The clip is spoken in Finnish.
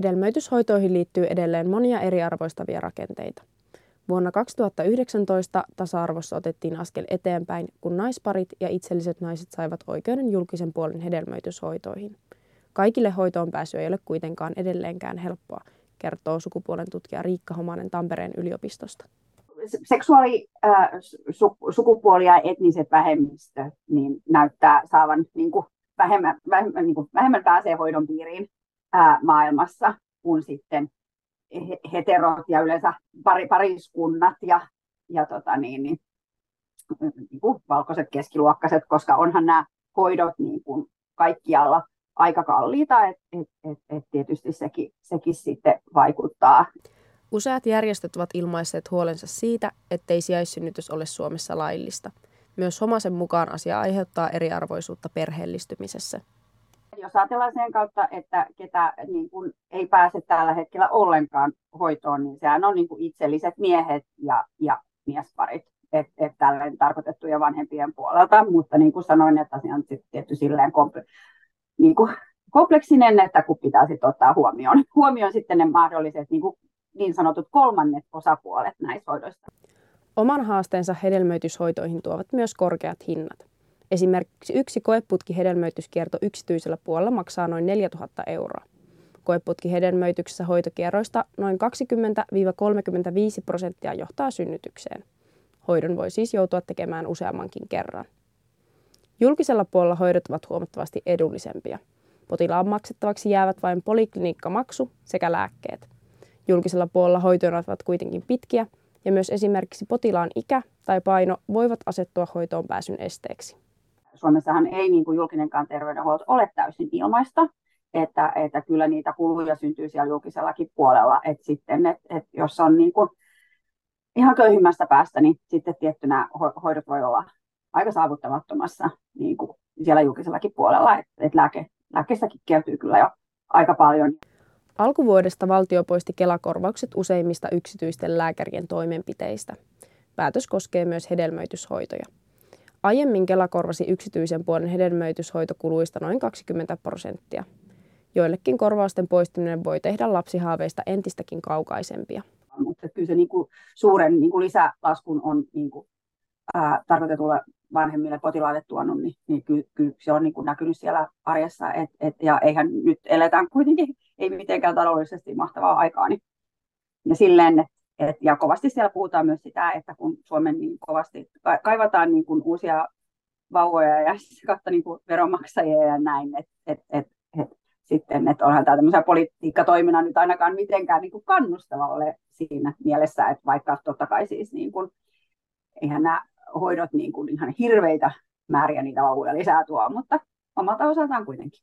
Hedelmöityshoitoihin liittyy edelleen monia eriarvoistavia rakenteita. Vuonna 2019 tasa-arvossa otettiin askel eteenpäin, kun naisparit ja itselliset naiset saivat oikeuden julkisen puolen hedelmöityshoitoihin. Kaikille hoitoon pääsy ei ole kuitenkaan edelleenkään helppoa, kertoo sukupuolen tutkija Riikka Homanen Tampereen yliopistosta. Seksuaali, äh, su, sukupuoli ja etniset vähemmistöt niin näyttää saavan niin kuin vähemmän, vähemmän, niin kuin vähemmän pääsee hoidon piiriin äh, maailmassa kuin sitten heterot ja yleensä pari, pariskunnat ja, ja tota niin, niin, niin kuin valkoiset keskiluokkaiset, koska onhan nämä hoidot niin kuin kaikkialla aika kalliita, että et, et, et tietysti sekin, sekin sitten vaikuttaa. Useat järjestöt ovat ilmaisseet huolensa siitä, ettei sijaissynnytys ole Suomessa laillista. Myös Homasen mukaan asia aiheuttaa eriarvoisuutta perheellistymisessä jos ajatellaan sen kautta, että ketä niin kuin ei pääse tällä hetkellä ollenkaan hoitoon, niin sehän on niin kuin itselliset miehet ja, ja miesparit, että et tälleen tarkoitettuja vanhempien puolelta, mutta niin kuin sanoin, että se on tietty silleen komple- niin kuin kompleksinen, että kun pitää sitten ottaa huomioon, huomioon sitten ne mahdolliset niin, kuin niin sanotut kolmannet osapuolet näissä hoidoista. Oman haasteensa hedelmöityshoitoihin tuovat myös korkeat hinnat. Esimerkiksi yksi koeputki hedelmöityskierto yksityisellä puolella maksaa noin 4000 euroa. Koeputki hedelmöityksessä hoitokierroista noin 20-35 prosenttia johtaa synnytykseen. Hoidon voi siis joutua tekemään useammankin kerran. Julkisella puolella hoidot ovat huomattavasti edullisempia. Potilaan maksettavaksi jäävät vain polikliniikkamaksu sekä lääkkeet. Julkisella puolella hoitojonot ovat kuitenkin pitkiä ja myös esimerkiksi potilaan ikä tai paino voivat asettua hoitoon pääsyn esteeksi. Suomessahan ei niin kuin julkinenkaan terveydenhuolto ole täysin ilmaista, että, että kyllä niitä kuluja syntyy siellä julkisellakin puolella, että sitten, että, että jos on niin kuin ihan köyhimmästä päästä, niin sitten tiettynä hoidot voi olla aika saavuttamattomassa niin kuin siellä julkisellakin puolella, että, että lääke, lääkkeistäkin kertyy kyllä jo aika paljon. Alkuvuodesta valtio poisti Kelakorvaukset useimmista yksityisten lääkärien toimenpiteistä. Päätös koskee myös hedelmöityshoitoja. Aiemmin Kela korvasi yksityisen puolen hedelmöityshoitokuluista noin 20 prosenttia. Joillekin korvausten poistuminen voi tehdä lapsihaaveista entistäkin kaukaisempia. Mutta kyllä se niin kuin suuren niin kuin lisälaskun on niin kuin, ää, tarkoitetulle vanhemmille potilaille tuonut, niin, niin kyllä, kyllä se on niin kuin näkynyt siellä arjessa. Et, et, ja eihän nyt eletään kuitenkin, ei mitenkään taloudellisesti mahtavaa aikaa. Niin, ja silleen, että et, ja kovasti siellä puhutaan myös sitä, että kun Suomen niin kovasti kaivataan niin kuin uusia vauvoja ja kautta niin kuin veronmaksajia ja näin, että et, et, et, sitten, että onhan tämä tämmöisen politiikkatoiminnan nyt ainakaan mitenkään niin kuin kannustava ole siinä mielessä, että vaikka totta kai siis niin kuin, eihän nämä hoidot niin kuin ihan hirveitä määriä niitä vauvoja lisää tuo, mutta omalta osaltaan kuitenkin.